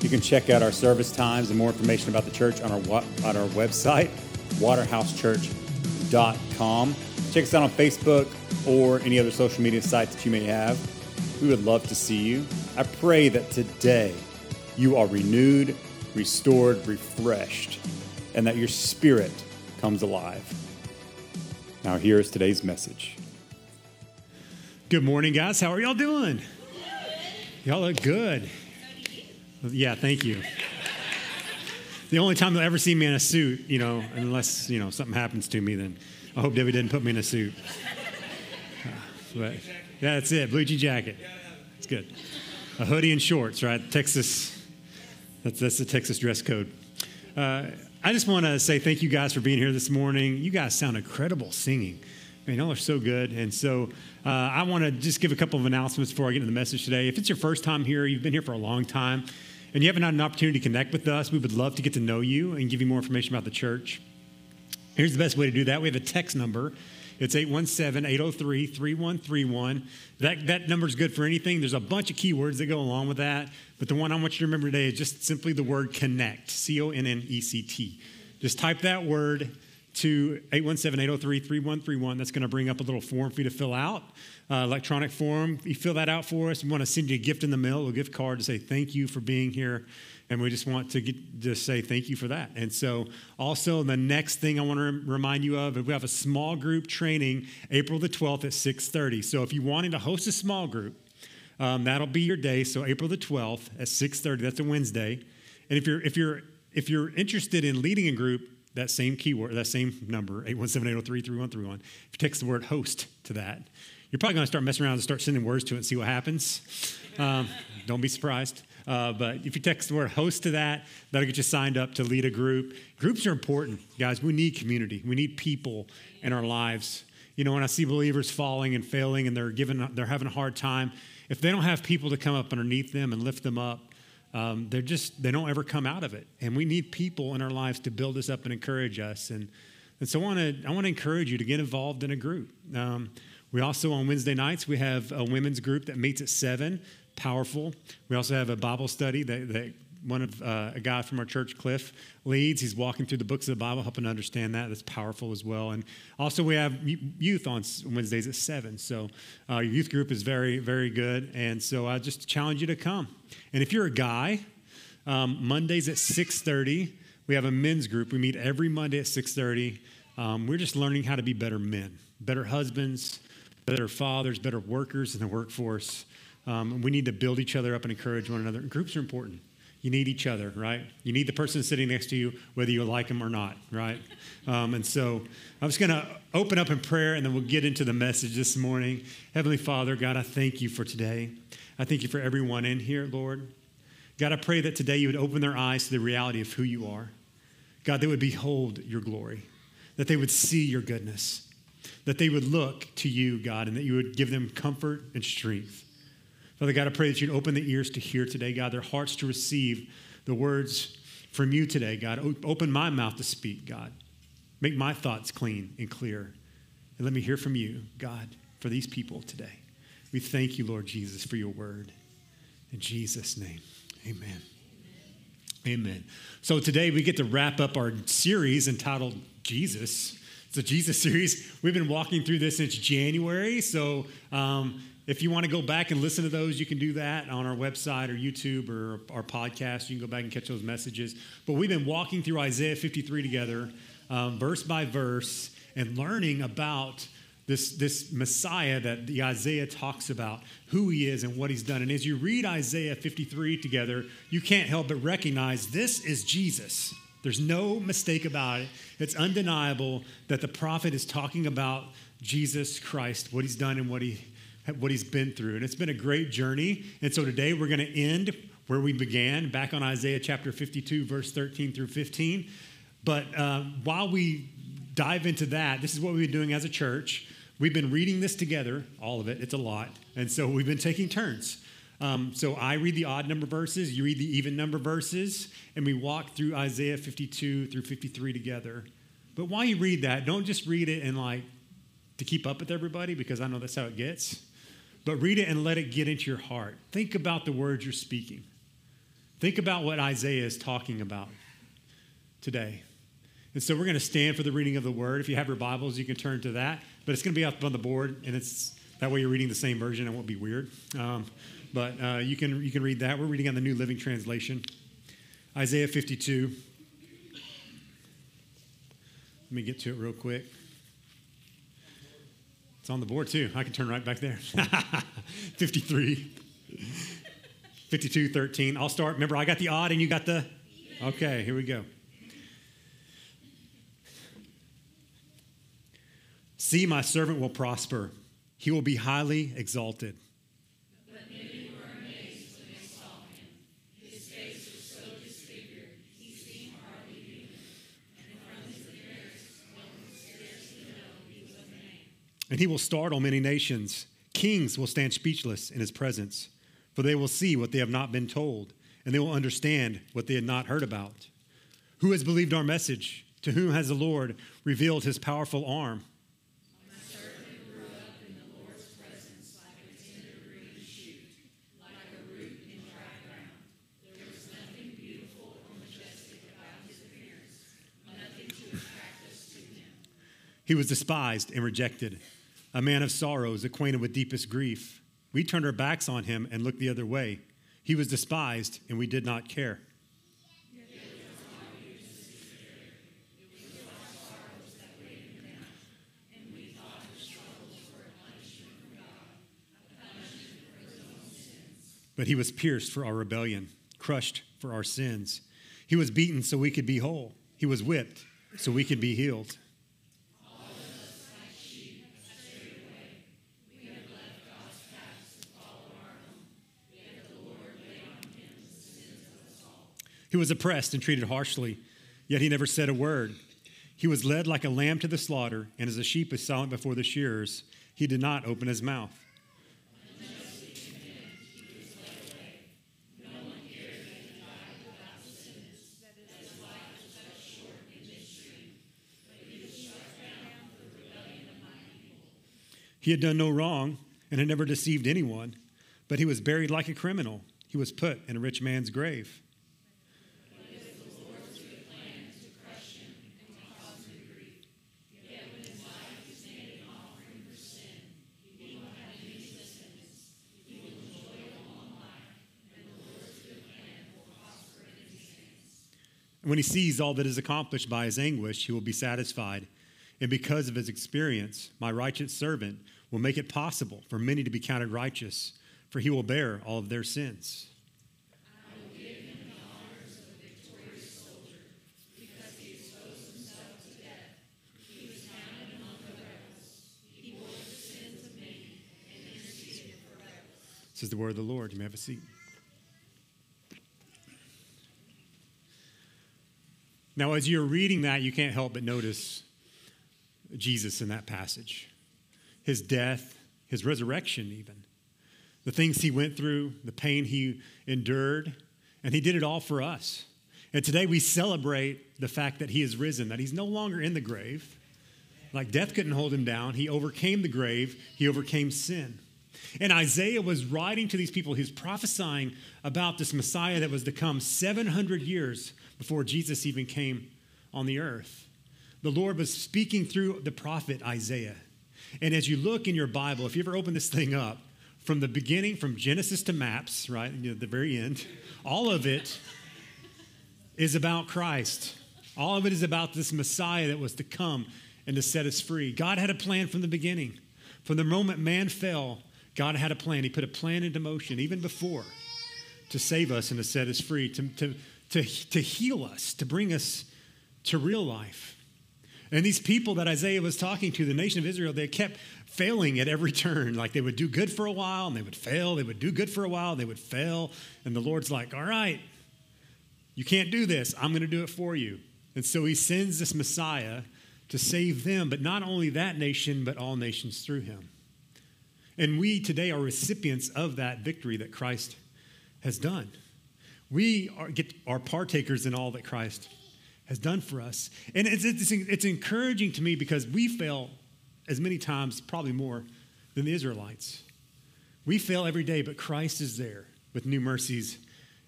You can check out our service times and more information about the church on our, on our website, waterhousechurch.com. Check us out on Facebook or any other social media sites that you may have. We would love to see you. I pray that today you are renewed, restored, refreshed, and that your spirit comes alive. Now, here is today's message. Good morning, guys. How are y'all doing? Y'all look good. Yeah, thank you. The only time they'll ever see me in a suit, you know, unless, you know, something happens to me, then I hope Debbie didn't put me in a suit. Uh, but yeah, that's it. Blue jean jacket. It's good. A hoodie and shorts, right? Texas. That's, that's the Texas dress code. Uh, I just want to say thank you guys for being here this morning. You guys sound incredible singing. I mean, y'all are so good. And so uh, I want to just give a couple of announcements before I get into the message today. If it's your first time here, you've been here for a long time, and you haven't had an opportunity to connect with us, we would love to get to know you and give you more information about the church. Here's the best way to do that. We have a text number. It's 817-803-3131. That, that number is good for anything. There's a bunch of keywords that go along with that. But the one I want you to remember today is just simply the word connect, C-O-N-N-E-C-T. Just type that word to 817-803-3131. That's going to bring up a little form for you to fill out, uh, electronic form. You fill that out for us. We want to send you a gift in the mail, a gift card to say thank you for being here. And we just want to get, just say thank you for that. And so, also, the next thing I want to remind you of, we have a small group training April the 12th at 6:30. So, if you're wanting to host a small group, um, that'll be your day. So, April the 12th at 6:30. That's a Wednesday. And if you're if you're if you're interested in leading a group, that same keyword, that same number, 817-803-3131, if you text the word host to that, you're probably going to start messing around and start sending words to it and see what happens. Um, don't be surprised. Uh, but if you text the word host to that, that'll get you signed up to lead a group. Groups are important, guys. We need community. We need people in our lives. You know, when I see believers falling and failing and they're given, they're having a hard time, if they don't have people to come up underneath them and lift them up, um, they're just they don't ever come out of it. And we need people in our lives to build us up and encourage us. And, and so i want to i want to encourage you to get involved in a group. Um, we also on wednesday nights we have a women's group that meets at 7 powerful. We also have a bible study that, that one of uh, a guy from our church, Cliff, leads. He's walking through the books of the Bible, helping to understand that. That's powerful as well. And also, we have youth on Wednesdays at seven. So uh, your youth group is very, very good. And so I just challenge you to come. And if you're a guy, um, Mondays at six thirty, we have a men's group. We meet every Monday at six thirty. Um, we're just learning how to be better men, better husbands, better fathers, better workers in the workforce. Um, we need to build each other up and encourage one another. groups are important. You need each other, right? You need the person sitting next to you, whether you like them or not, right? Um, and so I'm just going to open up in prayer and then we'll get into the message this morning. Heavenly Father, God, I thank you for today. I thank you for everyone in here, Lord. God, I pray that today you would open their eyes to the reality of who you are. God, they would behold your glory, that they would see your goodness, that they would look to you, God, and that you would give them comfort and strength. Father God, I pray that you'd open the ears to hear today, God, their hearts to receive the words from you today, God. Open my mouth to speak, God. Make my thoughts clean and clear. And let me hear from you, God, for these people today. We thank you, Lord Jesus, for your word. In Jesus' name, amen. Amen. So today we get to wrap up our series entitled Jesus. It's a Jesus series. We've been walking through this since January. So um, if you want to go back and listen to those, you can do that on our website or YouTube or our podcast. You can go back and catch those messages. But we've been walking through Isaiah 53 together, um, verse by verse, and learning about this, this Messiah that the Isaiah talks about, who he is and what he's done. And as you read Isaiah 53 together, you can't help but recognize this is Jesus. There's no mistake about it. It's undeniable that the prophet is talking about Jesus Christ, what he's done and what he what he's been through. And it's been a great journey. And so today we're going to end where we began, back on Isaiah chapter 52, verse 13 through 15. But uh, while we dive into that, this is what we've been doing as a church. We've been reading this together, all of it. It's a lot. And so we've been taking turns. Um, so I read the odd number verses, you read the even number verses, and we walk through Isaiah 52 through 53 together. But while you read that, don't just read it and like to keep up with everybody, because I know that's how it gets. But read it and let it get into your heart. Think about the words you're speaking. Think about what Isaiah is talking about today. And so we're going to stand for the reading of the word. If you have your Bibles, you can turn to that. But it's going to be up on the board, and it's that way you're reading the same version. It won't be weird. Um, but uh, you can you can read that. We're reading on the New Living Translation, Isaiah 52. Let me get to it real quick. It's on the board too. I can turn right back there. 53. 52, 13. I'll start. Remember, I got the odd and you got the. Okay, here we go. See, my servant will prosper, he will be highly exalted. And he will startle many nations. Kings will stand speechless in his presence, for they will see what they have not been told, and they will understand what they had not heard about. Who has believed our message? To whom has the Lord revealed his powerful arm? He was despised and rejected, a man of sorrows, acquainted with deepest grief. We turned our backs on him and looked the other way. He was despised, and we did not care. But he was pierced for our rebellion, crushed for our sins. He was beaten so we could be whole. He was whipped so we could be healed. He was oppressed and treated harshly, yet he never said a word. He was led like a lamb to the slaughter, and as a sheep is silent before the shearers, he did not open his mouth. He had done no wrong and had never deceived anyone, but he was buried like a criminal. He was put in a rich man's grave. When he sees all that is accomplished by his anguish, he will be satisfied. And because of his experience, my righteous servant will make it possible for many to be counted righteous, for he will bear all of their sins. This is the word of the Lord. You may have a seat. Now, as you're reading that, you can't help but notice Jesus in that passage his death, his resurrection, even. The things he went through, the pain he endured, and he did it all for us. And today we celebrate the fact that he is risen, that he's no longer in the grave. Like death couldn't hold him down, he overcame the grave, he overcame sin. And Isaiah was writing to these people, he's prophesying about this Messiah that was to come 700 years before Jesus even came on the earth. The Lord was speaking through the prophet Isaiah. And as you look in your Bible, if you ever open this thing up, from the beginning, from Genesis to maps, right, you know, the very end, all of it is about Christ. All of it is about this Messiah that was to come and to set us free. God had a plan from the beginning. From the moment man fell, God had a plan. He put a plan into motion even before to save us and to set us free, to, to, to, to heal us, to bring us to real life. And these people that Isaiah was talking to, the nation of Israel, they kept failing at every turn. Like they would do good for a while and they would fail. They would do good for a while they would fail. And the Lord's like, all right, you can't do this. I'm going to do it for you. And so he sends this Messiah to save them, but not only that nation, but all nations through him. And we today are recipients of that victory that Christ has done. We are, get, are partakers in all that Christ has done for us. And it's, it's, it's encouraging to me because we fail as many times, probably more, than the Israelites. We fail every day, but Christ is there with new mercies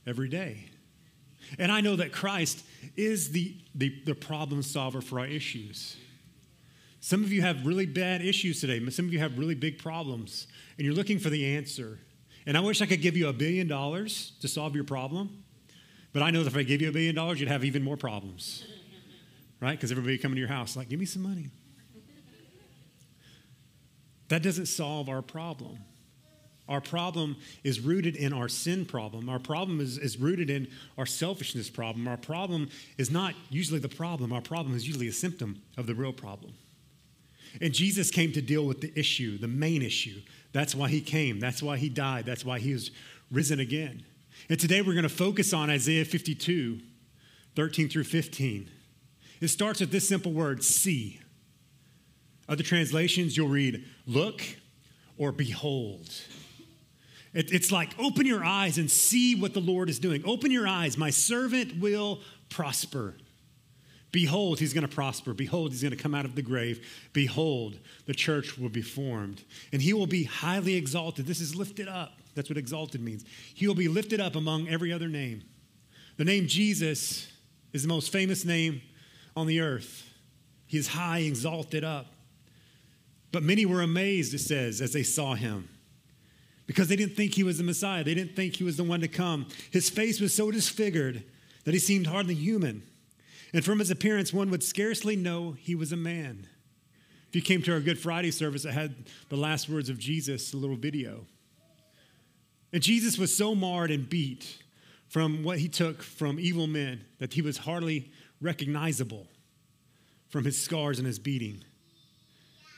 every day. And I know that Christ is the, the, the, problem solver for our issues. Some of you have really bad issues today. Some of you have really big problems, and you're looking for the answer. And I wish I could give you a billion dollars to solve your problem, but I know that if I gave you a billion dollars, you'd have even more problems, right? Because everybody coming to your house like, give me some money. That doesn't solve our problem. Our problem is rooted in our sin problem. Our problem is, is rooted in our selfishness problem. Our problem is not usually the problem, our problem is usually a symptom of the real problem. And Jesus came to deal with the issue, the main issue. That's why he came. That's why he died. That's why he was risen again. And today we're going to focus on Isaiah 52, 13 through 15. It starts with this simple word, see. Other translations, you'll read, look or behold. It, it's like, open your eyes and see what the Lord is doing. Open your eyes. My servant will prosper. Behold, he's going to prosper. Behold, he's going to come out of the grave. Behold, the church will be formed. And he will be highly exalted. This is lifted up. That's what exalted means. He will be lifted up among every other name. The name Jesus is the most famous name on the earth. He is high, exalted up. But many were amazed, it says, as they saw him because they didn't think he was the Messiah. They didn't think he was the one to come. His face was so disfigured that he seemed hardly human. And from his appearance, one would scarcely know he was a man. If you came to our Good Friday service, I had the last words of Jesus, a little video. And Jesus was so marred and beat from what he took from evil men that he was hardly recognizable from his scars and his beating.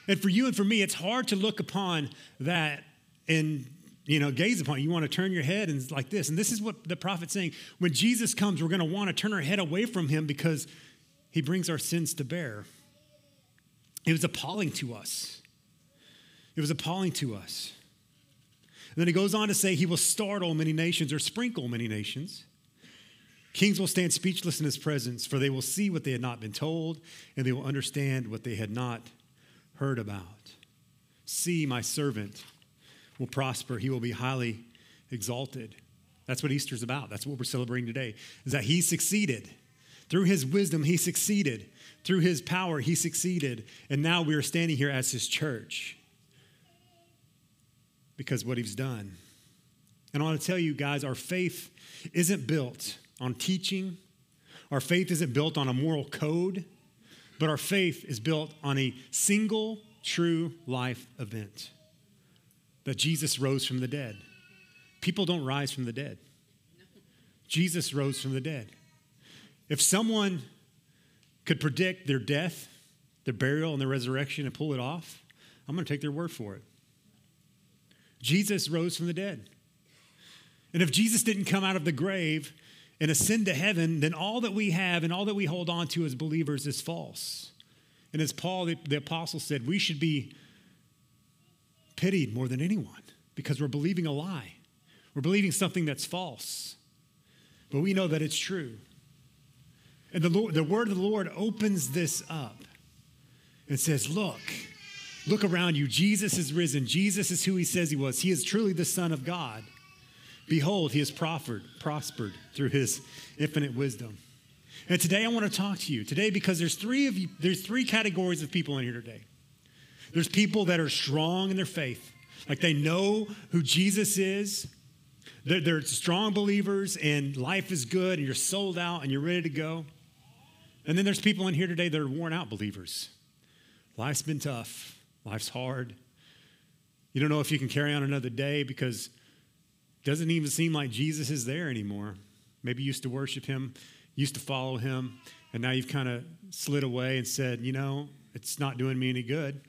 And for you and for me, it's hard to look upon that and you know gaze upon. You want to turn your head and like this. And this is what the prophet's saying. When jesus comes we're going to want to turn our head away from him because he brings our sins to bear. It was appalling to us. It was appalling to us. And then he goes on to say he will startle many nations or sprinkle many nations. Kings will stand speechless in his presence for they will see what they had not been told and they will understand what they had not heard about. See my servant will prosper. He will be highly exalted. That's what Easter's about. That's what we're celebrating today. Is that he succeeded. Through his wisdom, he succeeded. Through his power, he succeeded. And now we are standing here as his church because what he's done. And I want to tell you guys, our faith isn't built on teaching, our faith isn't built on a moral code, but our faith is built on a single true life event that Jesus rose from the dead. People don't rise from the dead. Jesus rose from the dead. If someone could predict their death, their burial, and their resurrection and pull it off, I'm going to take their word for it. Jesus rose from the dead. And if Jesus didn't come out of the grave and ascend to heaven, then all that we have and all that we hold on to as believers is false. And as Paul, the, the apostle, said, we should be pitied more than anyone because we're believing a lie. We're believing something that's false. But we know that it's true. And the, Lord, the word of the Lord opens this up and says, Look, look around you. Jesus is risen. Jesus is who he says he was. He is truly the Son of God. Behold, he has proffered, prospered through his infinite wisdom. And today I want to talk to you. Today, because there's three of you, there's three categories of people in here today. There's people that are strong in their faith, like they know who Jesus is. They're, they're strong believers, and life is good, and you're sold out, and you're ready to go. And then there's people in here today that are worn out believers. Life's been tough, life's hard. You don't know if you can carry on another day because it doesn't even seem like Jesus is there anymore. Maybe you used to worship him, used to follow him, and now you've kind of slid away and said, you know, it's not doing me any good.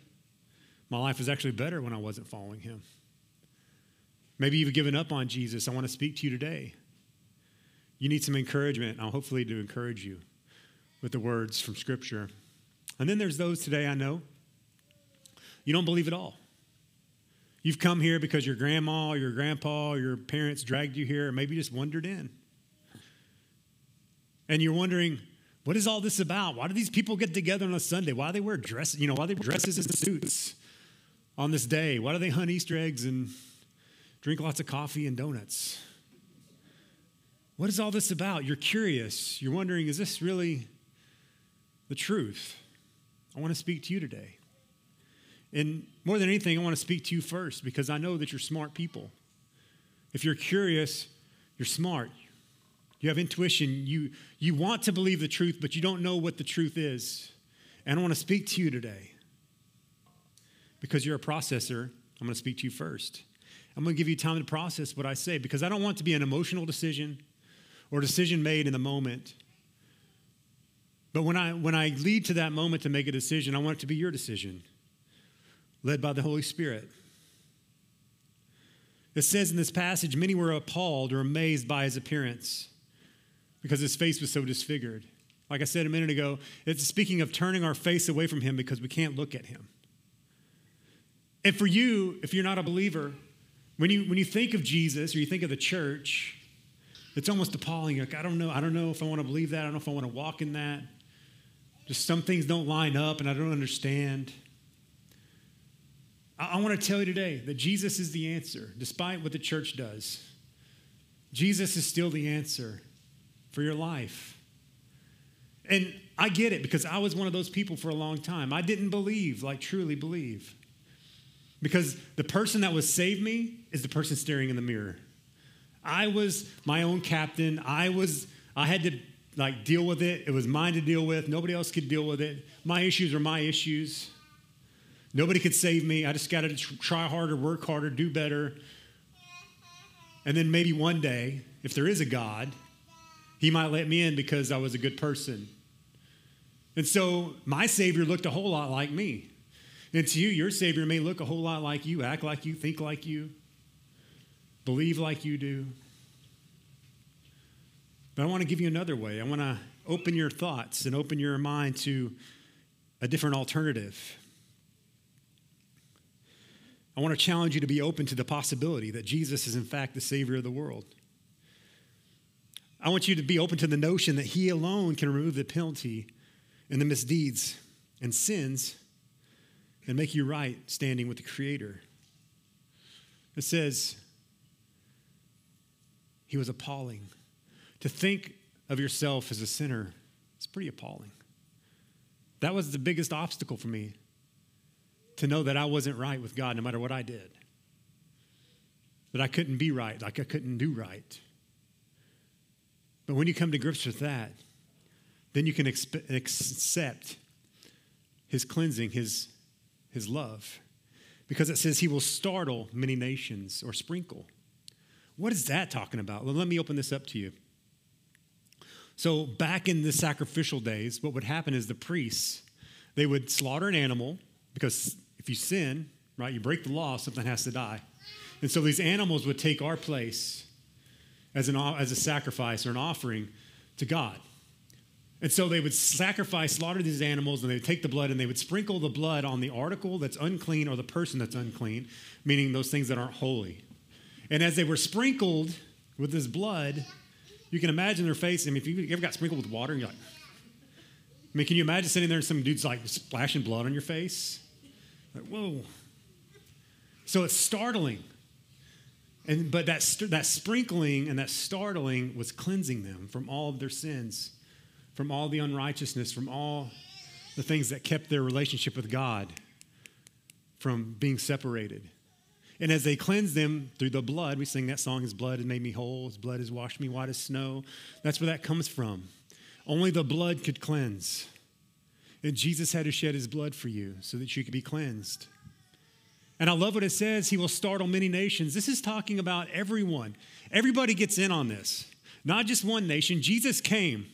My life was actually better when I wasn't following him. Maybe you've given up on Jesus. I want to speak to you today. You need some encouragement, I'll hopefully to encourage you with the words from Scripture. And then there's those today I know, you don't believe at all. You've come here because your grandma, your grandpa, your parents dragged you here, or maybe just wandered in. And you're wondering, what is all this about? Why do these people get together on a Sunday? Why do they wear dresses? You know, why they wear dresses and suits on this day? Why do they hunt Easter eggs and drink lots of coffee and donuts? What is all this about? You're curious. You're wondering, is this really the truth? I want to speak to you today. And more than anything, I want to speak to you first because I know that you're smart people. If you're curious, you're smart. You have intuition. You, you want to believe the truth, but you don't know what the truth is. And I want to speak to you today. Because you're a processor, I'm going to speak to you first. I'm going to give you time to process what I say because I don't want to be an emotional decision or a decision made in the moment. But when I, when I lead to that moment to make a decision, I want it to be your decision led by the Holy Spirit. It says in this passage, many were appalled or amazed by his appearance because his face was so disfigured. Like I said a minute ago, it's speaking of turning our face away from him because we can't look at him. And for you, if you're not a believer, when you, when you think of Jesus or you think of the church, it's almost appalling. Like, I don't know. I don't know if I want to believe that. I don't know if I want to walk in that. Just some things don't line up and I don't understand. I, want to tell you today that Jesus is the answer, despite what the church does. Jesus is still the answer for your life. And I get it because I was one of those people for a long time. I didn't believe, like truly believe. Because the person that was saved me is the person staring in the mirror. I was my own captain. I was I had to like deal with it. It was mine to deal with. Nobody else could deal with it. My issues are my issues. Nobody could save me. I just got to try harder, work harder, do better. And then maybe one day, if there is a God, he might let me in because I was a good person. And so my Savior looked a whole lot like me. And to you, your Savior may look a whole lot like you, act like you, think like you, believe like you do. But I want to give you another way. I want to open your thoughts and open your mind to a different alternative. I want to challenge you to be open to the possibility that Jesus is, in fact, the Savior of the world. I want you to be open to the notion that He alone can remove the penalty and the misdeeds and sins and make you right standing with the Creator. It says, He was appalling. To think of yourself as a sinner is pretty appalling. That was the biggest obstacle for me to know that I wasn't right with God no matter what I did. That I couldn't be right, like I couldn't do right. But when you come to grips with that, then you can accept his cleansing, his, his love. Because it says he will startle many nations or sprinkle. What is that talking about? Well, let me open this up to you. So, back in the sacrificial days, what would happen is the priests, they would slaughter an animal because if you sin, right, you break the law, something has to die. And so these animals would take our place as, an, as a sacrifice or an offering to God. And so they would sacrifice, slaughter these animals, and they would take the blood and they would sprinkle the blood on the article that's unclean or the person that's unclean, meaning those things that aren't holy. And as they were sprinkled with this blood, you can imagine their face. I mean, if you ever got sprinkled with water, and you're like, I mean, can you imagine sitting there and some dude's like splashing blood on your face? Like, whoa. So it's startling. And, but that, that sprinkling and that startling was cleansing them from all of their sins, from all the unrighteousness, from all the things that kept their relationship with God from being separated. And as they cleansed them through the blood, we sing that song, His blood has made me whole, His blood has washed me white as snow. That's where that comes from. Only the blood could cleanse. And Jesus had to shed his blood for you so that you could be cleansed. And I love what it says, he will startle many nations. This is talking about everyone. Everybody gets in on this, not just one nation. Jesus came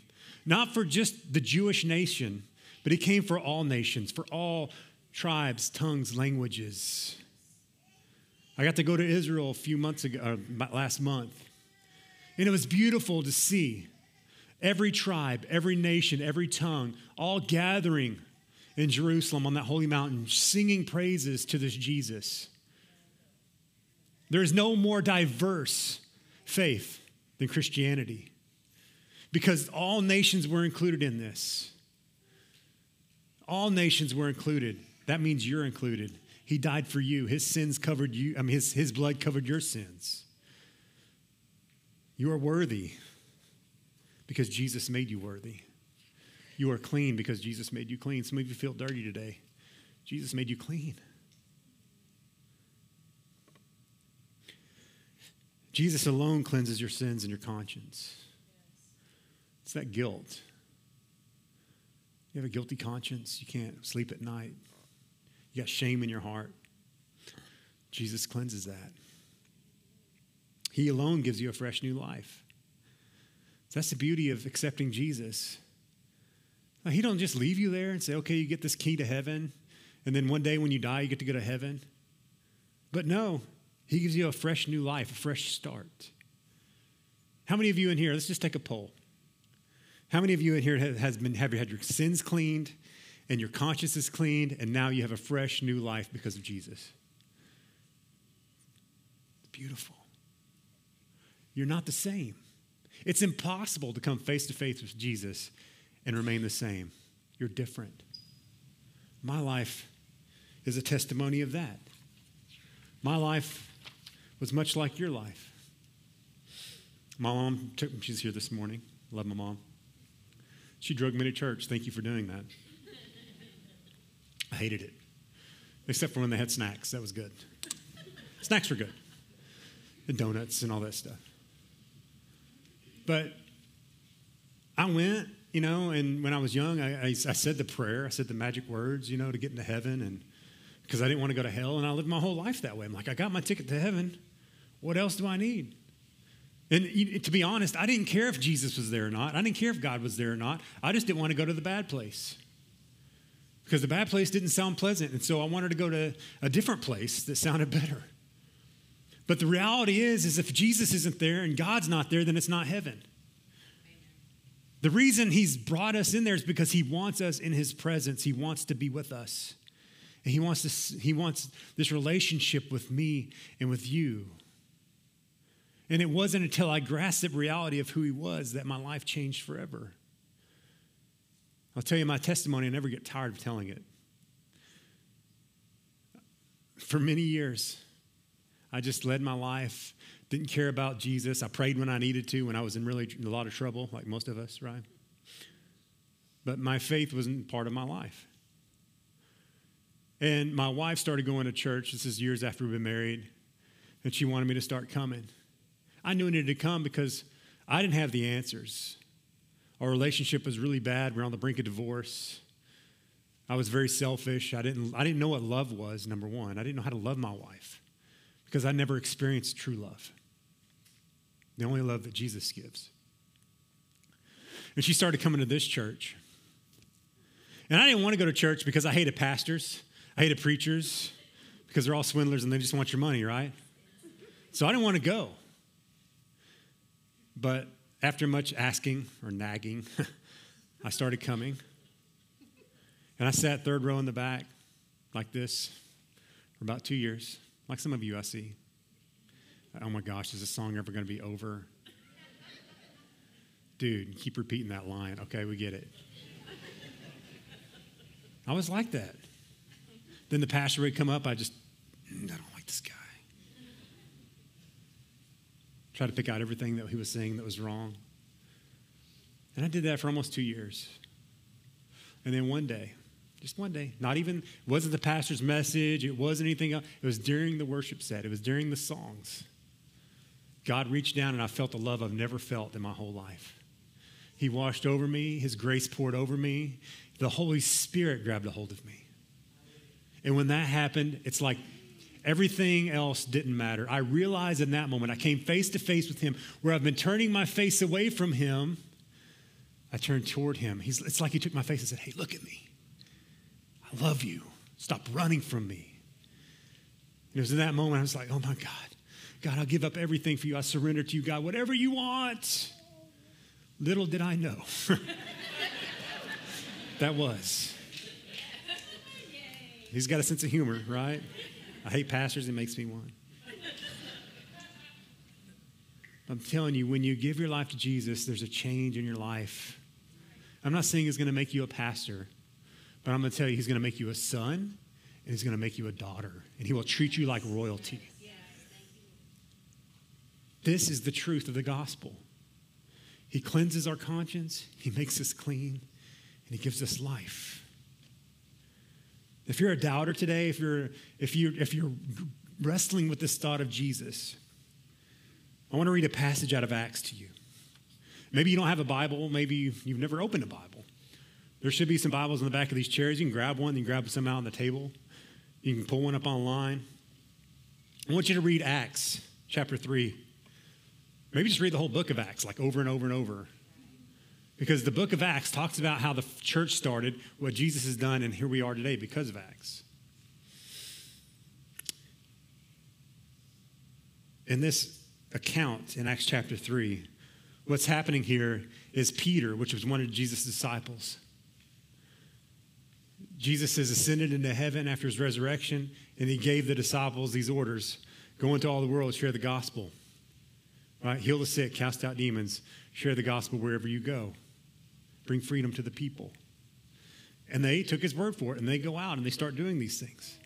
not for just the Jewish nation, but he came for all nations, for all tribes, tongues, languages. I got to go to Israel a few months ago, last month, and it was beautiful to see every tribe, every nation, every tongue, all gathering in Jerusalem on that holy mountain, singing praises to this Jesus. There is no more diverse faith than Christianity because all nations were included in this. All nations were included. That means you're included. He died for you. His sins covered you. I mean, his, his blood covered your sins. You are worthy because Jesus made you worthy. You are clean because Jesus made you clean. Some of you feel dirty today. Jesus made you clean. Jesus alone cleanses your sins and your conscience. It's that guilt. You have a guilty conscience. You can't sleep at night. You got shame in your heart. Jesus cleanses that. He alone gives you a fresh new life. That's the beauty of accepting Jesus. He don't just leave you there and say, okay, you get this key to heaven, and then one day when you die, you get to go to heaven. But no, he gives you a fresh new life, a fresh start. How many of you in here, let's just take a poll. How many of you in here has been, have had your sins cleaned and your conscience is cleaned, and now you have a fresh new life because of Jesus? It's beautiful. You're not the same. It's impossible to come face to face with Jesus and remain the same. You're different. My life is a testimony of that. My life was much like your life. My mom took me, she's here this morning. Love my mom. She drug me to church. Thank you for doing that. I hated it, except for when they had snacks. That was good. Snacks were good, the donuts and all that stuff. But I went, you know, and when I was young, I, I, I said the prayer, I said the magic words, you know, to get into heaven, and because I didn't want to go to hell, and I lived my whole life that way. I'm like, I got my ticket to heaven. What else do I need? And to be honest, I didn't care if Jesus was there or not. I didn't care if God was there or not. I just didn't want to go to the bad place because the bad place didn't sound pleasant. And so I wanted to go to a different place that sounded better. But the reality is, is if Jesus isn't there and God's not there, then it's not heaven. The reason he's brought us in there is because he wants us in his presence. He wants to be with us. And he wants this, he wants this relationship with me and with you. And it wasn't until I grasped the reality of who he was that my life changed forever. I'll tell you my testimony, I never get tired of telling it. For many years, I just led my life, didn't care about Jesus. I prayed when I needed to, when I was in really a lot of trouble, like most of us, right? But my faith wasn't part of my life. And my wife started going to church. This is years after we've been married. And she wanted me to start coming. I knew I needed to come because I didn't have the answers. Our relationship was really bad. We are on the brink of divorce. I was very selfish. I didn't, I didn't know what love was, number one. I didn't know how to love my wife because I never experienced true love. The only love that Jesus gives. And she started coming to this church. And I didn't want to go to church because I hated pastors, I hated preachers, because they're all swindlers and they just want your money, right? So I didn't want to go. But after much asking or nagging, I started coming. And I sat third row in the back, like this, for about two years. Like some of you, I see. Oh my gosh, is this song ever going to be over? Dude, keep repeating that line. Okay, we get it. I was like that. Then the pastor would come up, I just, mm, I don't like this guy. Try to pick out everything that he was saying that was wrong. And I did that for almost two years. And then one day, just one day. Not even, wasn't the pastor's message, it wasn't anything else. It was during the worship set, it was during the songs. God reached down and I felt a love I've never felt in my whole life. He washed over me, His grace poured over me, the Holy Spirit grabbed a hold of me. And when that happened, it's like everything else didn't matter. I realized in that moment, I came face to face with Him where I've been turning my face away from Him. I turned toward Him. He's, it's like He took my face and said, Hey, look at me. I love you. Stop running from me. And it was in that moment I was like, oh my God, God, I'll give up everything for you. I surrender to you, God, whatever you want. Little did I know. that was. He's got a sense of humor, right? I hate pastors, it makes me one. I'm telling you, when you give your life to Jesus, there's a change in your life. I'm not saying he's going to make you a pastor, but I'm going to tell you, he's going to make you a son and he's going to make you a daughter, and he will treat you like royalty. This is the truth of the gospel. He cleanses our conscience, he makes us clean, and he gives us life. If you're a doubter today, if you're, if you if you're wrestling with this thought of Jesus, I want to read a passage out of Acts to you. Maybe you don't have a Bible, maybe you've never opened a Bible. There should be some Bibles in the back of these chairs. You can grab one, you can grab some out on the table. You can pull one up online. I want you to read Acts chapter 3. Maybe just read the whole book of Acts, like over and over and over. Because the book of Acts talks about how the church started, what Jesus has done, and here we are today because of Acts. In this account in Acts chapter 3, what's happening here is Peter, which was one of Jesus' disciples. Jesus has ascended into heaven after his resurrection, and he gave the disciples these orders go into all the world, share the gospel. Right? Heal the sick, cast out demons, share the gospel wherever you go. Bring freedom to the people. And they took his word for it, and they go out and they start doing these things.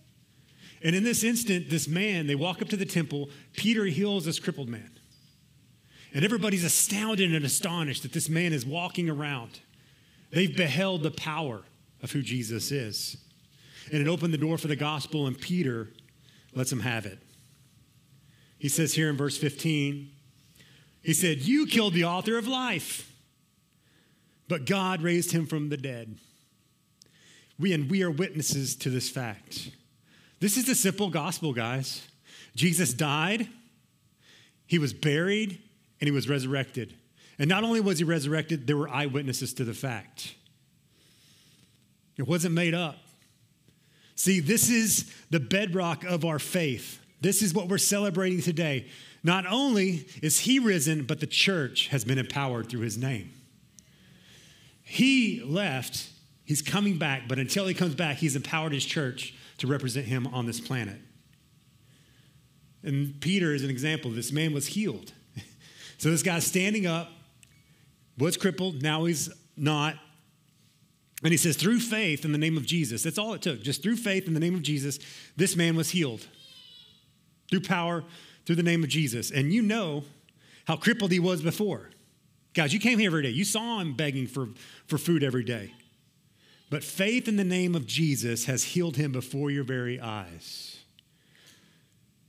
And in this instant, this man, they walk up to the temple. Peter heals this crippled man. And everybody's astounded and astonished that this man is walking around. They've beheld the power of who Jesus is. And it opened the door for the gospel, and Peter lets him have it. He says here in verse 15, he said, You killed the author of life, but God raised him from the dead. We and we are witnesses to this fact. This is the simple gospel, guys. Jesus died, he was buried, and he was resurrected. And not only was he resurrected, there were eyewitnesses to the fact. It wasn't made up. See, this is the bedrock of our faith. This is what we're celebrating today. Not only is he risen, but the church has been empowered through his name. He left, he's coming back, but until he comes back, he's empowered his church to represent him on this planet. And Peter is an example. This man was healed. so this guy's standing up, was crippled, now he's not. And he says, through faith in the name of Jesus, that's all it took. Just through faith in the name of Jesus, this man was healed. Through power, through the name of Jesus. And you know how crippled he was before. Guys, you came here every day. You saw him begging for, for food every day. But faith in the name of Jesus has healed him before your very eyes.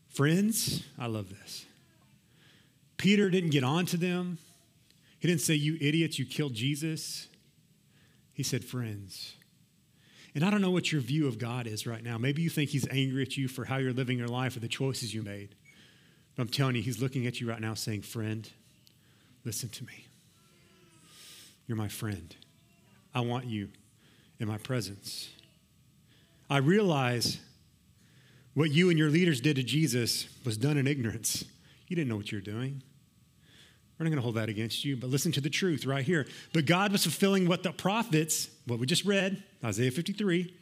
Friends, I love this. Peter didn't get on to them. He didn't say, You idiots, you killed Jesus. He said, Friends. And I don't know what your view of God is right now. Maybe you think he's angry at you for how you're living your life or the choices you made. But I'm telling you, he's looking at you right now saying, Friend, listen to me. You're my friend. I want you in my presence. I realize what you and your leaders did to Jesus was done in ignorance. You didn't know what you're doing. We're not going to hold that against you, but listen to the truth right here. But God was fulfilling what the prophets, what we just read, Isaiah 53,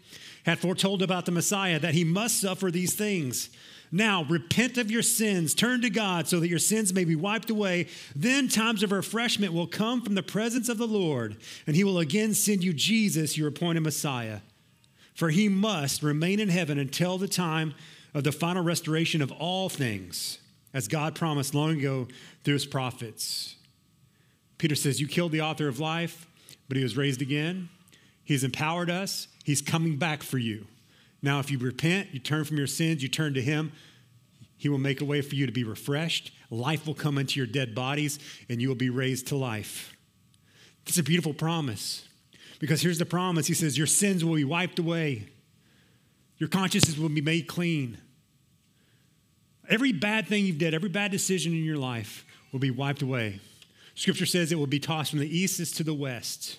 had foretold about the Messiah, that he must suffer these things now, repent of your sins, turn to God so that your sins may be wiped away. Then times of refreshment will come from the presence of the Lord, and he will again send you Jesus, your appointed Messiah. For he must remain in heaven until the time of the final restoration of all things, as God promised long ago through his prophets. Peter says, You killed the author of life, but he was raised again. He's empowered us, he's coming back for you. Now, if you repent, you turn from your sins, you turn to Him, He will make a way for you to be refreshed. Life will come into your dead bodies, and you will be raised to life. It's a beautiful promise because here's the promise He says, Your sins will be wiped away, your consciences will be made clean. Every bad thing you've did, every bad decision in your life will be wiped away. Scripture says it will be tossed from the east to the west.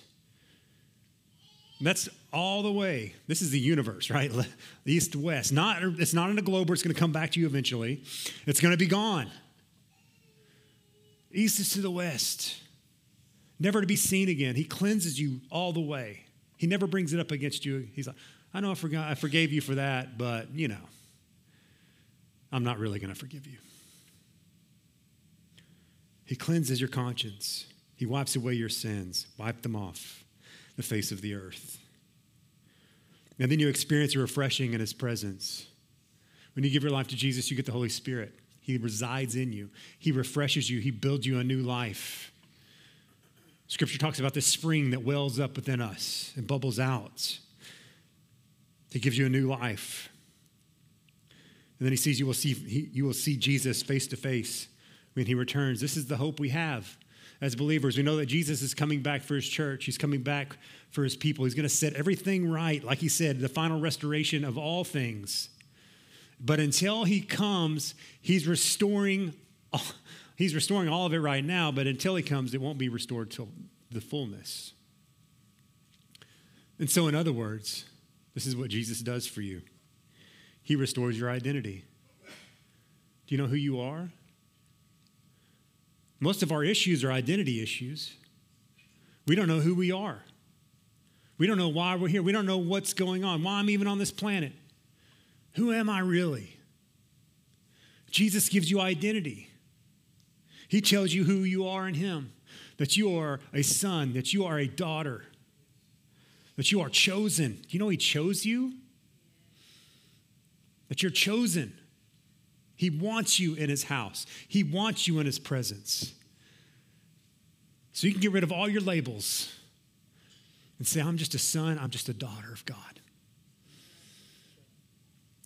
That's all the way. This is the universe, right? East west. Not, it's not in a globe where it's going to come back to you eventually. It's going to be gone. East is to the west. never to be seen again. He cleanses you all the way. He never brings it up against you. He's like, I know I forgot I forgave you for that, but you know, I'm not really going to forgive you. He cleanses your conscience. He wipes away your sins, wipe them off the face of the earth. And then you experience a refreshing in his presence. When you give your life to Jesus, you get the Holy Spirit. He resides in you. He refreshes you. He builds you a new life. Scripture talks about this spring that wells up within us and bubbles out. He gives you a new life. And then he sees you will see, he, you will see Jesus face to face when he returns. This is the hope we have as believers. We know that Jesus is coming back for his church, he's coming back for his people. He's going to set everything right, like he said, the final restoration of all things. But until he comes, he's restoring he's restoring all of it right now, but until he comes, it won't be restored till the fullness. And so in other words, this is what Jesus does for you. He restores your identity. Do you know who you are? Most of our issues are identity issues. We don't know who we are. We don't know why we're here. We don't know what's going on, why I'm even on this planet. Who am I really? Jesus gives you identity. He tells you who you are in Him that you are a son, that you are a daughter, that you are chosen. Do you know He chose you? That you're chosen. He wants you in His house, He wants you in His presence. So you can get rid of all your labels and say, I'm just a son, I'm just a daughter of God.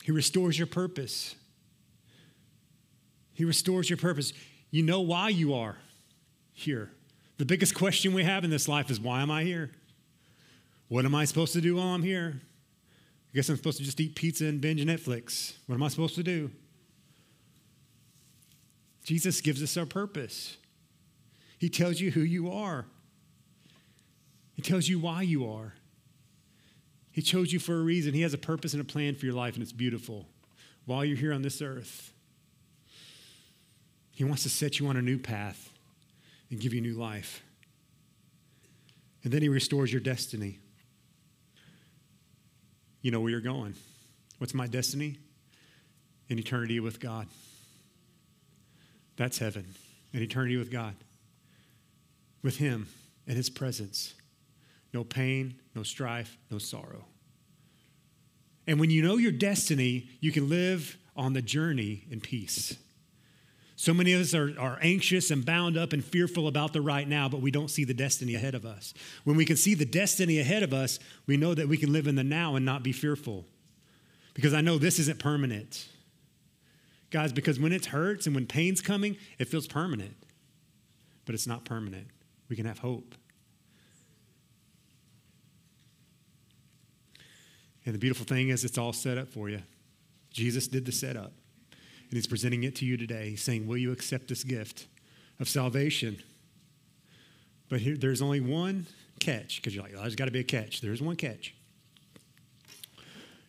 He restores your purpose. He restores your purpose. You know why you are here. The biggest question we have in this life is why am I here? What am I supposed to do while I'm here? I guess I'm supposed to just eat pizza and binge Netflix. What am I supposed to do? Jesus gives us our purpose. He tells you who you are. He tells you why you are. He chose you for a reason. He has a purpose and a plan for your life, and it's beautiful. While you're here on this earth, He wants to set you on a new path and give you new life. And then He restores your destiny. You know where you're going. What's my destiny? An eternity with God. That's heaven, an eternity with God, with Him and His presence. No pain, no strife, no sorrow. And when you know your destiny, you can live on the journey in peace. So many of us are, are anxious and bound up and fearful about the right now, but we don't see the destiny ahead of us. When we can see the destiny ahead of us, we know that we can live in the now and not be fearful. Because I know this isn't permanent. Guys, because when it hurts and when pain's coming, it feels permanent, but it's not permanent. We can have hope. And the beautiful thing is, it's all set up for you. Jesus did the setup, and He's presenting it to you today, saying, Will you accept this gift of salvation? But here, there's only one catch, because you're like, oh, there's got to be a catch. There's one catch.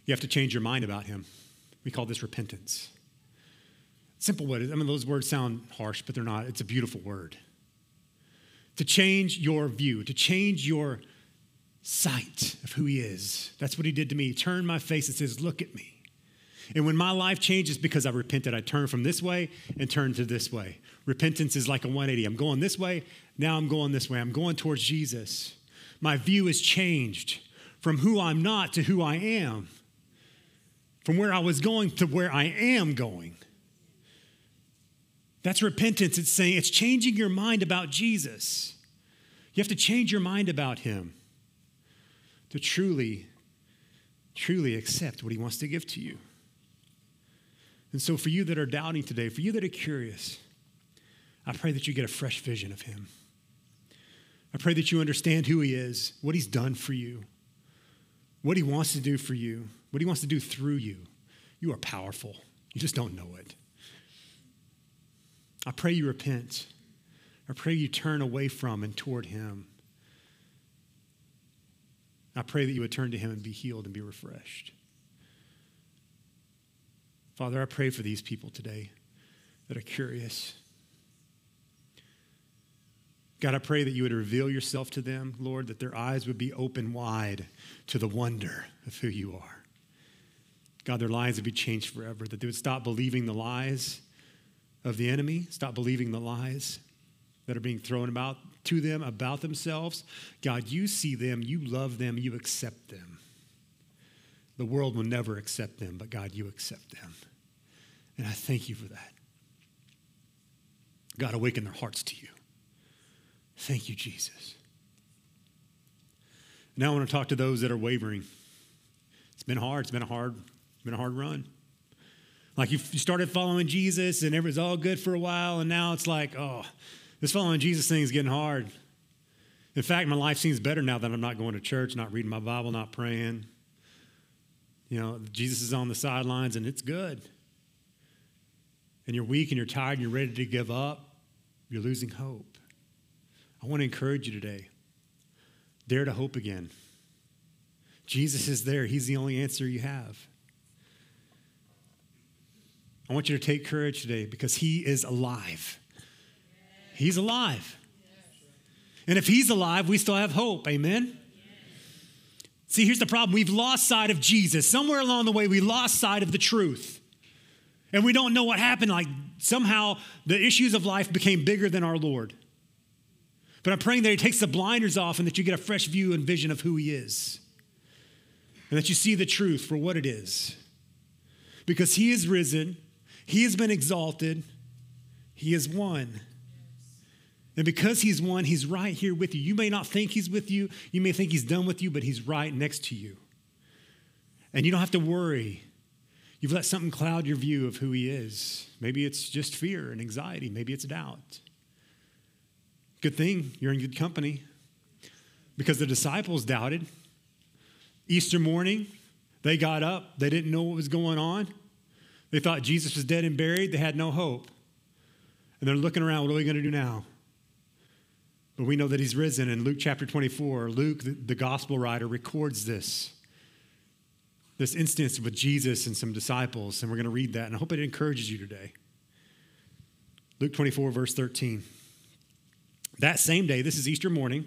You have to change your mind about Him. We call this repentance. Simple word. I mean, those words sound harsh, but they're not. It's a beautiful word. To change your view, to change your sight of who he is. That's what he did to me. He turned my face and says, Look at me. And when my life changes because I repented, I turn from this way and turn to this way. Repentance is like a 180. I'm going this way, now I'm going this way. I'm going towards Jesus. My view is changed from who I'm not to who I am, from where I was going to where I am going. That's repentance. It's saying it's changing your mind about Jesus. You have to change your mind about him to truly, truly accept what He wants to give to you. And so, for you that are doubting today, for you that are curious, I pray that you get a fresh vision of Him. I pray that you understand who He is, what He's done for you, what He wants to do for you, what He wants to do through you. You are powerful, you just don't know it. I pray you repent. I pray you turn away from and toward Him. I pray that you would turn to him and be healed and be refreshed. Father, I pray for these people today that are curious. God, I pray that you would reveal yourself to them, Lord, that their eyes would be open wide to the wonder of who you are. God, their lives would be changed forever, that they would stop believing the lies of the enemy, stop believing the lies that are being thrown about to them about themselves. God, you see them, you love them, you accept them. The world will never accept them, but God, you accept them. And I thank you for that. God, awaken their hearts to you. Thank you, Jesus. Now I want to talk to those that are wavering. It's been hard. It's been a hard, been a hard run. Like you started following Jesus and it was all good for a while, and now it's like, oh, this following Jesus thing is getting hard. In fact, my life seems better now that I'm not going to church, not reading my Bible, not praying. You know, Jesus is on the sidelines and it's good. And you're weak and you're tired and you're ready to give up, you're losing hope. I want to encourage you today. Dare to hope again. Jesus is there, He's the only answer you have. I want you to take courage today because He is alive. He's alive. And if He's alive, we still have hope. Amen? See, here's the problem. We've lost sight of Jesus. Somewhere along the way, we lost sight of the truth. And we don't know what happened. Like somehow the issues of life became bigger than our Lord. But I'm praying that He takes the blinders off and that you get a fresh view and vision of who He is. And that you see the truth for what it is. Because He is risen, He has been exalted, He is one. And because he's one, he's right here with you. You may not think he's with you, you may think he's done with you, but he's right next to you. And you don't have to worry. You've let something cloud your view of who he is. Maybe it's just fear and anxiety, maybe it's doubt. Good thing you're in good company because the disciples doubted. Easter morning, they got up, they didn't know what was going on. They thought Jesus was dead and buried, they had no hope. And they're looking around, what are we going to do now? But we know that he's risen. In Luke chapter 24, Luke, the, gospel writer, records this this instance with Jesus and some disciples, and we're going to read that, and I hope it encourages you today. Luke 24, verse 13. That same day, this is Easter morning,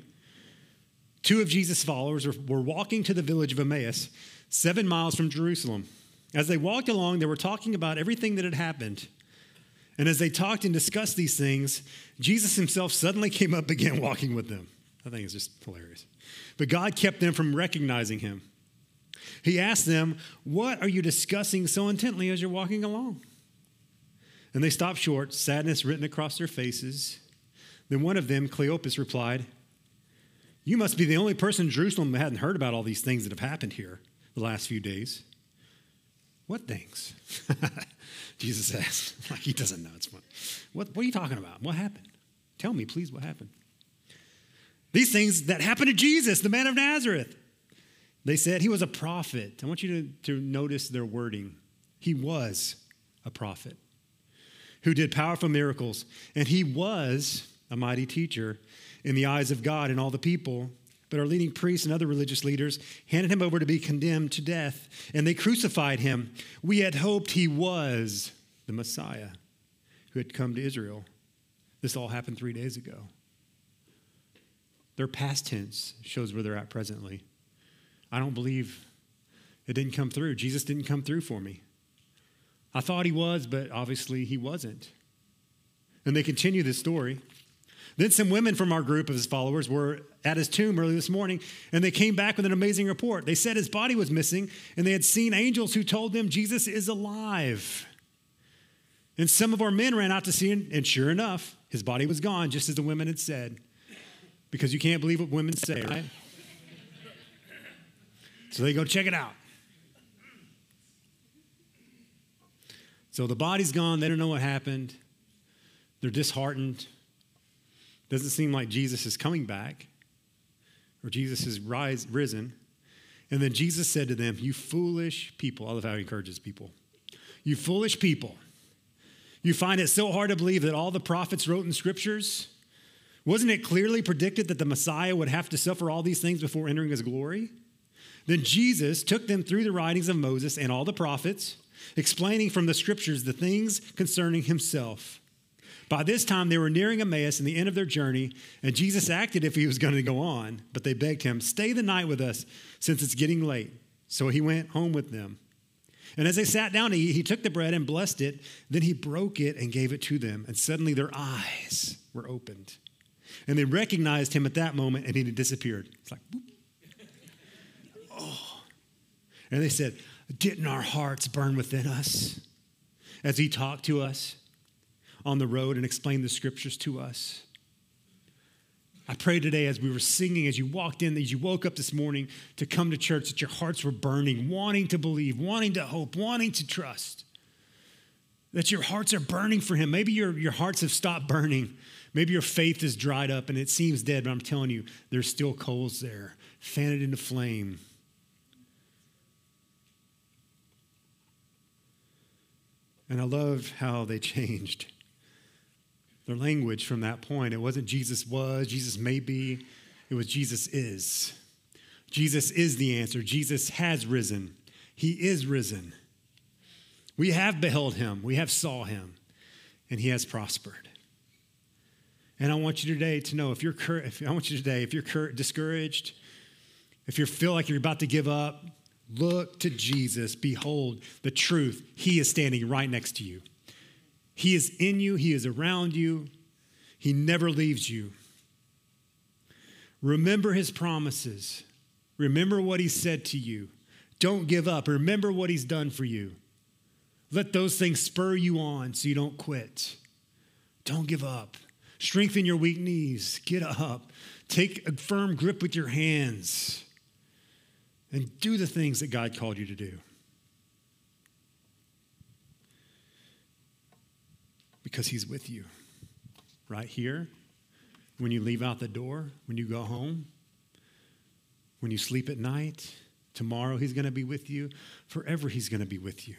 two of Jesus' followers were walking to the village of Emmaus, seven miles from Jerusalem. As they walked along, they were talking about everything that had happened. And as they talked and discussed these things, Jesus himself suddenly came up again walking with them. I think it's just hilarious. But God kept them from recognizing him. He asked them, What are you discussing so intently as you're walking along? And they stopped short, sadness written across their faces. Then one of them, Cleopas, replied, You must be the only person in Jerusalem that hadn't heard about all these things that have happened here the last few days. What things? Jesus asked. like he doesn't know. It's. What, what are you talking about? What happened? Tell me, please, what happened? These things that happened to Jesus, the man of Nazareth. They said he was a prophet. I want you to, to notice their wording. He was a prophet who did powerful miracles, and he was a mighty teacher in the eyes of God and all the people. But our leading priests and other religious leaders handed him over to be condemned to death, and they crucified him. We had hoped he was the Messiah who had come to Israel. This all happened three days ago. Their past tense shows where they're at presently. I don't believe it didn't come through. Jesus didn't come through for me. I thought he was, but obviously he wasn't. And they continue this story. Then some women from our group of his followers were at his tomb early this morning, and they came back with an amazing report. They said his body was missing, and they had seen angels who told them Jesus is alive. And some of our men ran out to see him, and sure enough, his body was gone, just as the women had said. Because you can't believe what women say, right? So they go check it out. So the body's gone. They don't know what happened. They're disheartened. Doesn't seem like Jesus is coming back or Jesus is rise, risen. And then Jesus said to them, You foolish people. I love how he encourages people. You foolish people. You find it so hard to believe that all the prophets wrote in scriptures? Wasn't it clearly predicted that the Messiah would have to suffer all these things before entering his glory? Then Jesus took them through the writings of Moses and all the prophets, explaining from the scriptures the things concerning himself. By this time, they were nearing Emmaus and the end of their journey, and Jesus acted if he was going to go on, but they begged him, Stay the night with us, since it's getting late. So he went home with them. And as they sat down eat, he took the bread and blessed it. Then he broke it and gave it to them. And suddenly their eyes were opened. And they recognized him at that moment, and he had disappeared. It's like, oh. And they said, Didn't our hearts burn within us as he talked to us on the road and explain the scriptures to us? I pray today as we were singing, as you walked in, as you woke up this morning to come to church, that your hearts were burning, wanting to believe, wanting to hope, wanting to trust. That your hearts are burning for Him. Maybe your, your hearts have stopped burning. Maybe your faith is dried up and it seems dead, but I'm telling you, there's still coals there. Fan it into flame. And I love how they changed their language from that point. It wasn't Jesus was, Jesus may be, it was Jesus is. Jesus is the answer. Jesus has risen. He is risen. We have beheld him, we have saw him, and he has prospered. And I want you today to know if you're if, I want you today if you're discouraged, if you feel like you're about to give up, look to Jesus. Behold the truth. He is standing right next to you. He is in you, He is around you, He never leaves you. Remember His promises, remember what He said to you. Don't give up, remember what He's done for you. Let those things spur you on so you don't quit. Don't give up. Strengthen your weak knees. Get up. Take a firm grip with your hands and do the things that God called you to do. Because He's with you right here, when you leave out the door, when you go home, when you sleep at night. Tomorrow, He's going to be with you. Forever, He's going to be with you.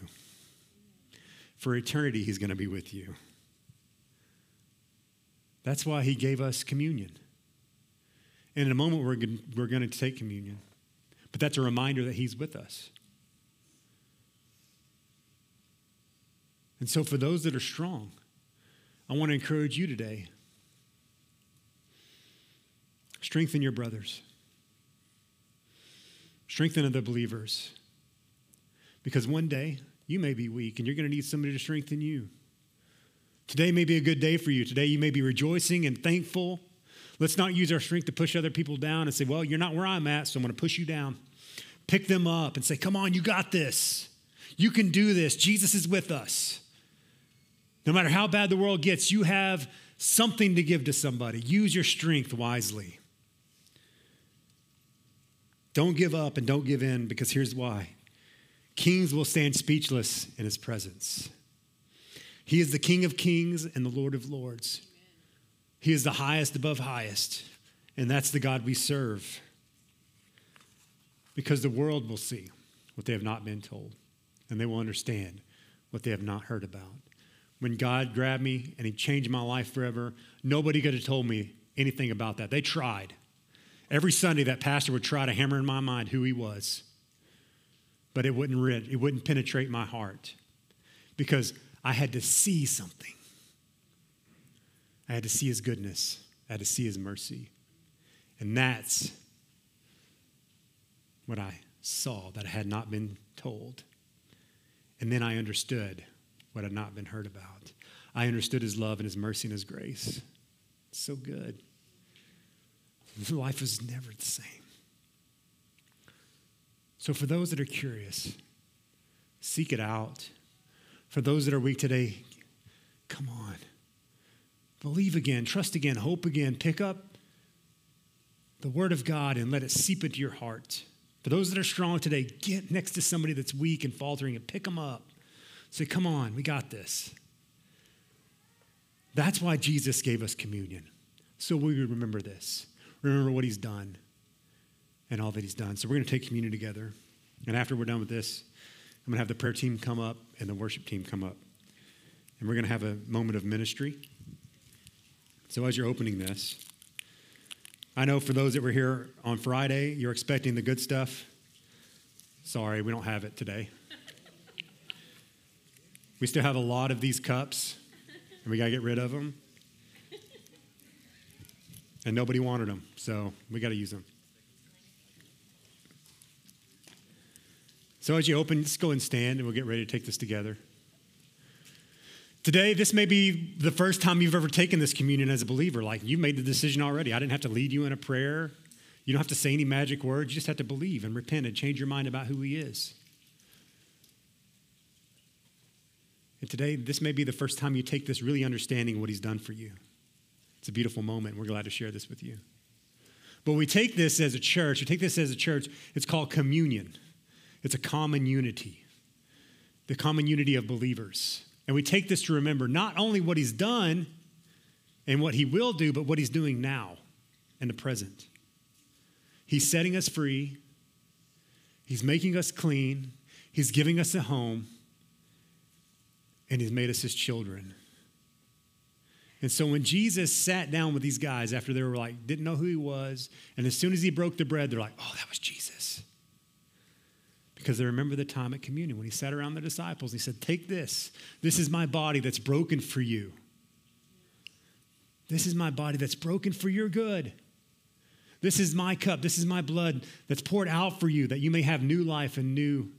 For eternity, He's going to be with you. That's why He gave us communion. And in a moment, we're we're going to take communion. But that's a reminder that He's with us. And so, for those that are strong, I want to encourage you today strengthen your brothers, strengthen other believers. Because one day you may be weak and you're going to need somebody to strengthen you. Today may be a good day for you. Today you may be rejoicing and thankful. Let's not use our strength to push other people down and say, well, you're not where I'm at, so I'm going to push you down. Pick them up and say, come on, you got this. You can do this. Jesus is with us. No matter how bad the world gets, you have something to give to somebody. Use your strength wisely. Don't give up and don't give in because here's why kings will stand speechless in his presence. He is the King of kings and the Lord of lords. He is the highest above highest, and that's the God we serve. Because the world will see what they have not been told, and they will understand what they have not heard about when God grabbed me and He changed my life forever, nobody could have told me anything about that. They tried. Every Sunday, that pastor would try to hammer in my mind who he was, but it wouldn't rid, it wouldn't penetrate my heart because I had to see something. I had to see His goodness. I had to see His mercy, and that's what I saw that I had not been told. And then I understood what had not been heard about. I understood his love and his mercy and his grace. So good. Life was never the same. So, for those that are curious, seek it out. For those that are weak today, come on. Believe again, trust again, hope again. Pick up the Word of God and let it seep into your heart. For those that are strong today, get next to somebody that's weak and faltering and pick them up. Say, come on, we got this. That's why Jesus gave us communion. So we remember this. Remember what he's done and all that he's done. So we're going to take communion together. And after we're done with this, I'm going to have the prayer team come up and the worship team come up. And we're going to have a moment of ministry. So as you're opening this, I know for those that were here on Friday, you're expecting the good stuff. Sorry, we don't have it today. We still have a lot of these cups, and we got to get rid of them. And nobody wanted them, so we got to use them. So as you open, just go and stand, and we'll get ready to take this together. Today, this may be the first time you've ever taken this communion as a believer. Like you made the decision already. I didn't have to lead you in a prayer. You don't have to say any magic words. You just have to believe and repent and change your mind about who He is. And today, this may be the first time you take this really understanding what He's done for you. It's a beautiful moment. We're glad to share this with you. But we take this as a church, we take this as a church, it's called communion. It's a common unity, the common unity of believers. And we take this to remember not only what he's done and what he will do, but what he's doing now in the present. He's setting us free, he's making us clean, he's giving us a home, and he's made us his children. And so when Jesus sat down with these guys after they were like, didn't know who he was, and as soon as he broke the bread, they're like, oh, that was Jesus because they remember the time at communion when he sat around the disciples. He said, Take this. This is my body that's broken for you. This is my body that's broken for your good. This is my cup. This is my blood that's poured out for you that you may have new life and new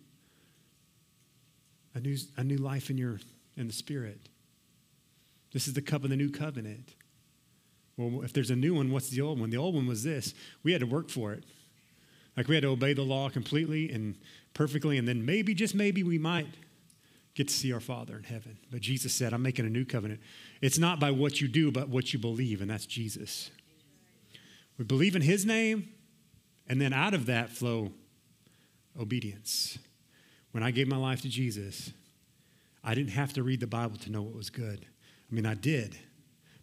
a new, a new life in your in the spirit. This is the cup of the new covenant. Well, if there's a new one, what's the old one? The old one was this. We had to work for it. Like we had to obey the law completely and perfectly, and then maybe, just maybe, we might get to see our Father in heaven. But Jesus said, I'm making a new covenant. It's not by what you do, but what you believe, and that's Jesus. We believe in His name, and then out of that flow obedience. When I gave my life to Jesus, I didn't have to read the Bible to know what was good. I mean, I did,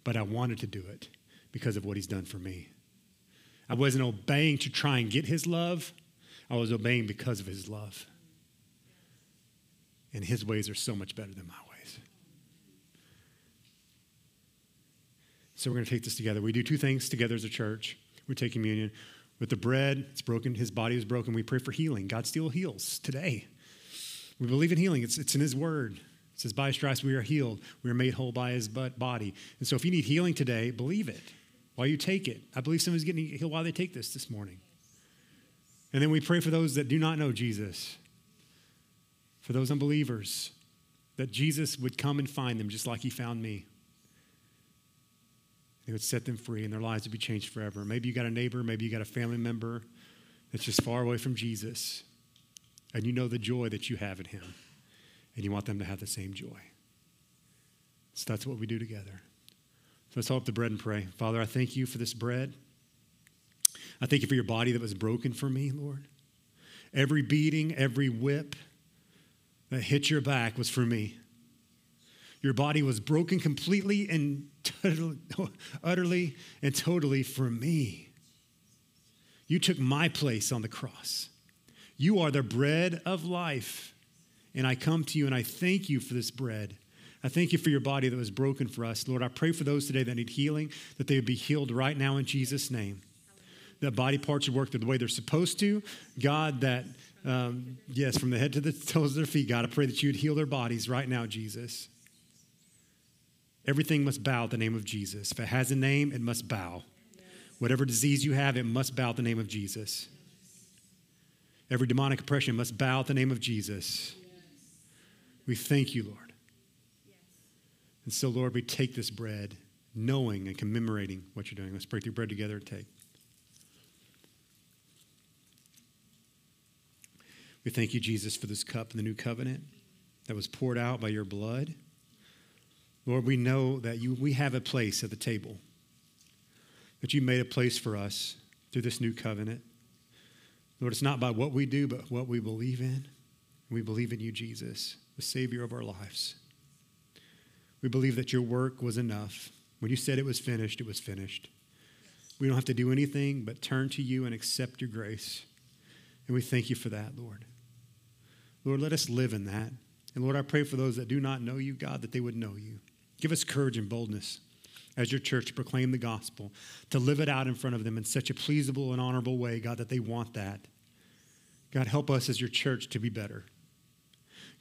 but I wanted to do it because of what He's done for me. I wasn't obeying to try and get his love, I was obeying because of his love. And his ways are so much better than my ways. So we're going to take this together. We do two things together as a church. We take communion. With the bread, it's broken, his body is broken. We pray for healing. God still heals today. We believe in healing, it's, it's in his word. It says, By his stripes we are healed. We are made whole by his body. And so if you need healing today, believe it while you take it. I believe someone's getting healed while they take this this morning. And then we pray for those that do not know Jesus, for those unbelievers, that Jesus would come and find them just like he found me. He would set them free and their lives would be changed forever. Maybe you got a neighbor, maybe you got a family member that's just far away from Jesus, and you know the joy that you have in him, and you want them to have the same joy. So that's what we do together. So let's hold up the bread and pray. Father, I thank you for this bread. I thank you for your body that was broken for me, Lord. Every beating, every whip that hit your back was for me. Your body was broken completely and totally, utterly and totally for me. You took my place on the cross. You are the bread of life. And I come to you and I thank you for this bread. I thank you for your body that was broken for us. Lord, I pray for those today that need healing, that they would be healed right now in Jesus' name. That body parts would work the way they're supposed to. God, that, um, yes, from the head to the toes of their feet, God, I pray that you would heal their bodies right now, Jesus. Everything must bow at the name of Jesus. If it has a name, it must bow. Whatever disease you have, it must bow at the name of Jesus. Every demonic oppression must bow at the name of Jesus. We thank you, Lord. And so, Lord, we take this bread knowing and commemorating what you're doing. Let's break the bread together and take. We thank you, Jesus, for this cup in the new covenant that was poured out by your blood. Lord, we know that you, we have a place at the table, that you made a place for us through this new covenant. Lord, it's not by what we do, but what we believe in. We believe in you, Jesus, the Savior of our lives. We believe that your work was enough. When you said it was finished, it was finished. We don't have to do anything but turn to you and accept your grace. And we thank you for that, Lord. Lord, let us live in that. And Lord, I pray for those that do not know you, God, that they would know you. Give us courage and boldness as your church to proclaim the gospel, to live it out in front of them in such a pleasable and honorable way, God, that they want that. God, help us as your church to be better.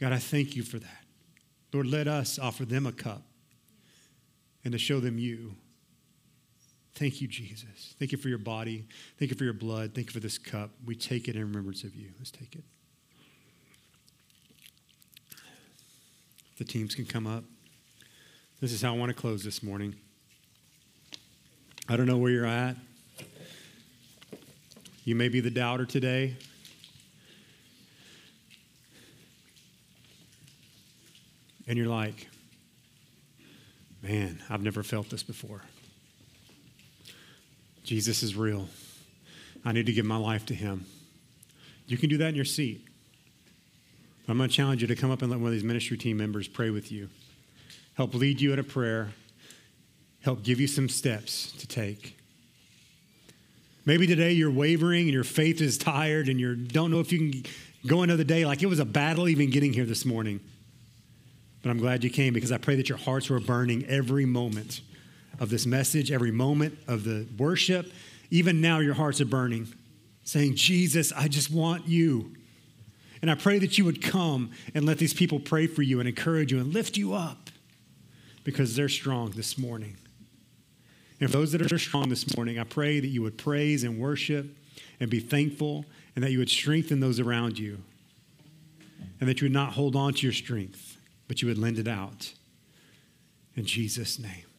God, I thank you for that. Lord, let us offer them a cup and to show them you. Thank you, Jesus. Thank you for your body. Thank you for your blood. Thank you for this cup. We take it in remembrance of you. Let's take it. The teams can come up. This is how I want to close this morning. I don't know where you're at. You may be the doubter today. And you're like, man, I've never felt this before. Jesus is real. I need to give my life to him. You can do that in your seat. I'm going to challenge you to come up and let one of these ministry team members pray with you, help lead you in a prayer, help give you some steps to take. Maybe today you're wavering and your faith is tired and you don't know if you can go another day. Like it was a battle even getting here this morning. But I'm glad you came because I pray that your hearts were burning every moment of this message, every moment of the worship. Even now, your hearts are burning, saying, Jesus, I just want you. And I pray that you would come and let these people pray for you and encourage you and lift you up because they're strong this morning. And for those that are strong this morning, I pray that you would praise and worship and be thankful and that you would strengthen those around you and that you would not hold on to your strength, but you would lend it out. In Jesus' name.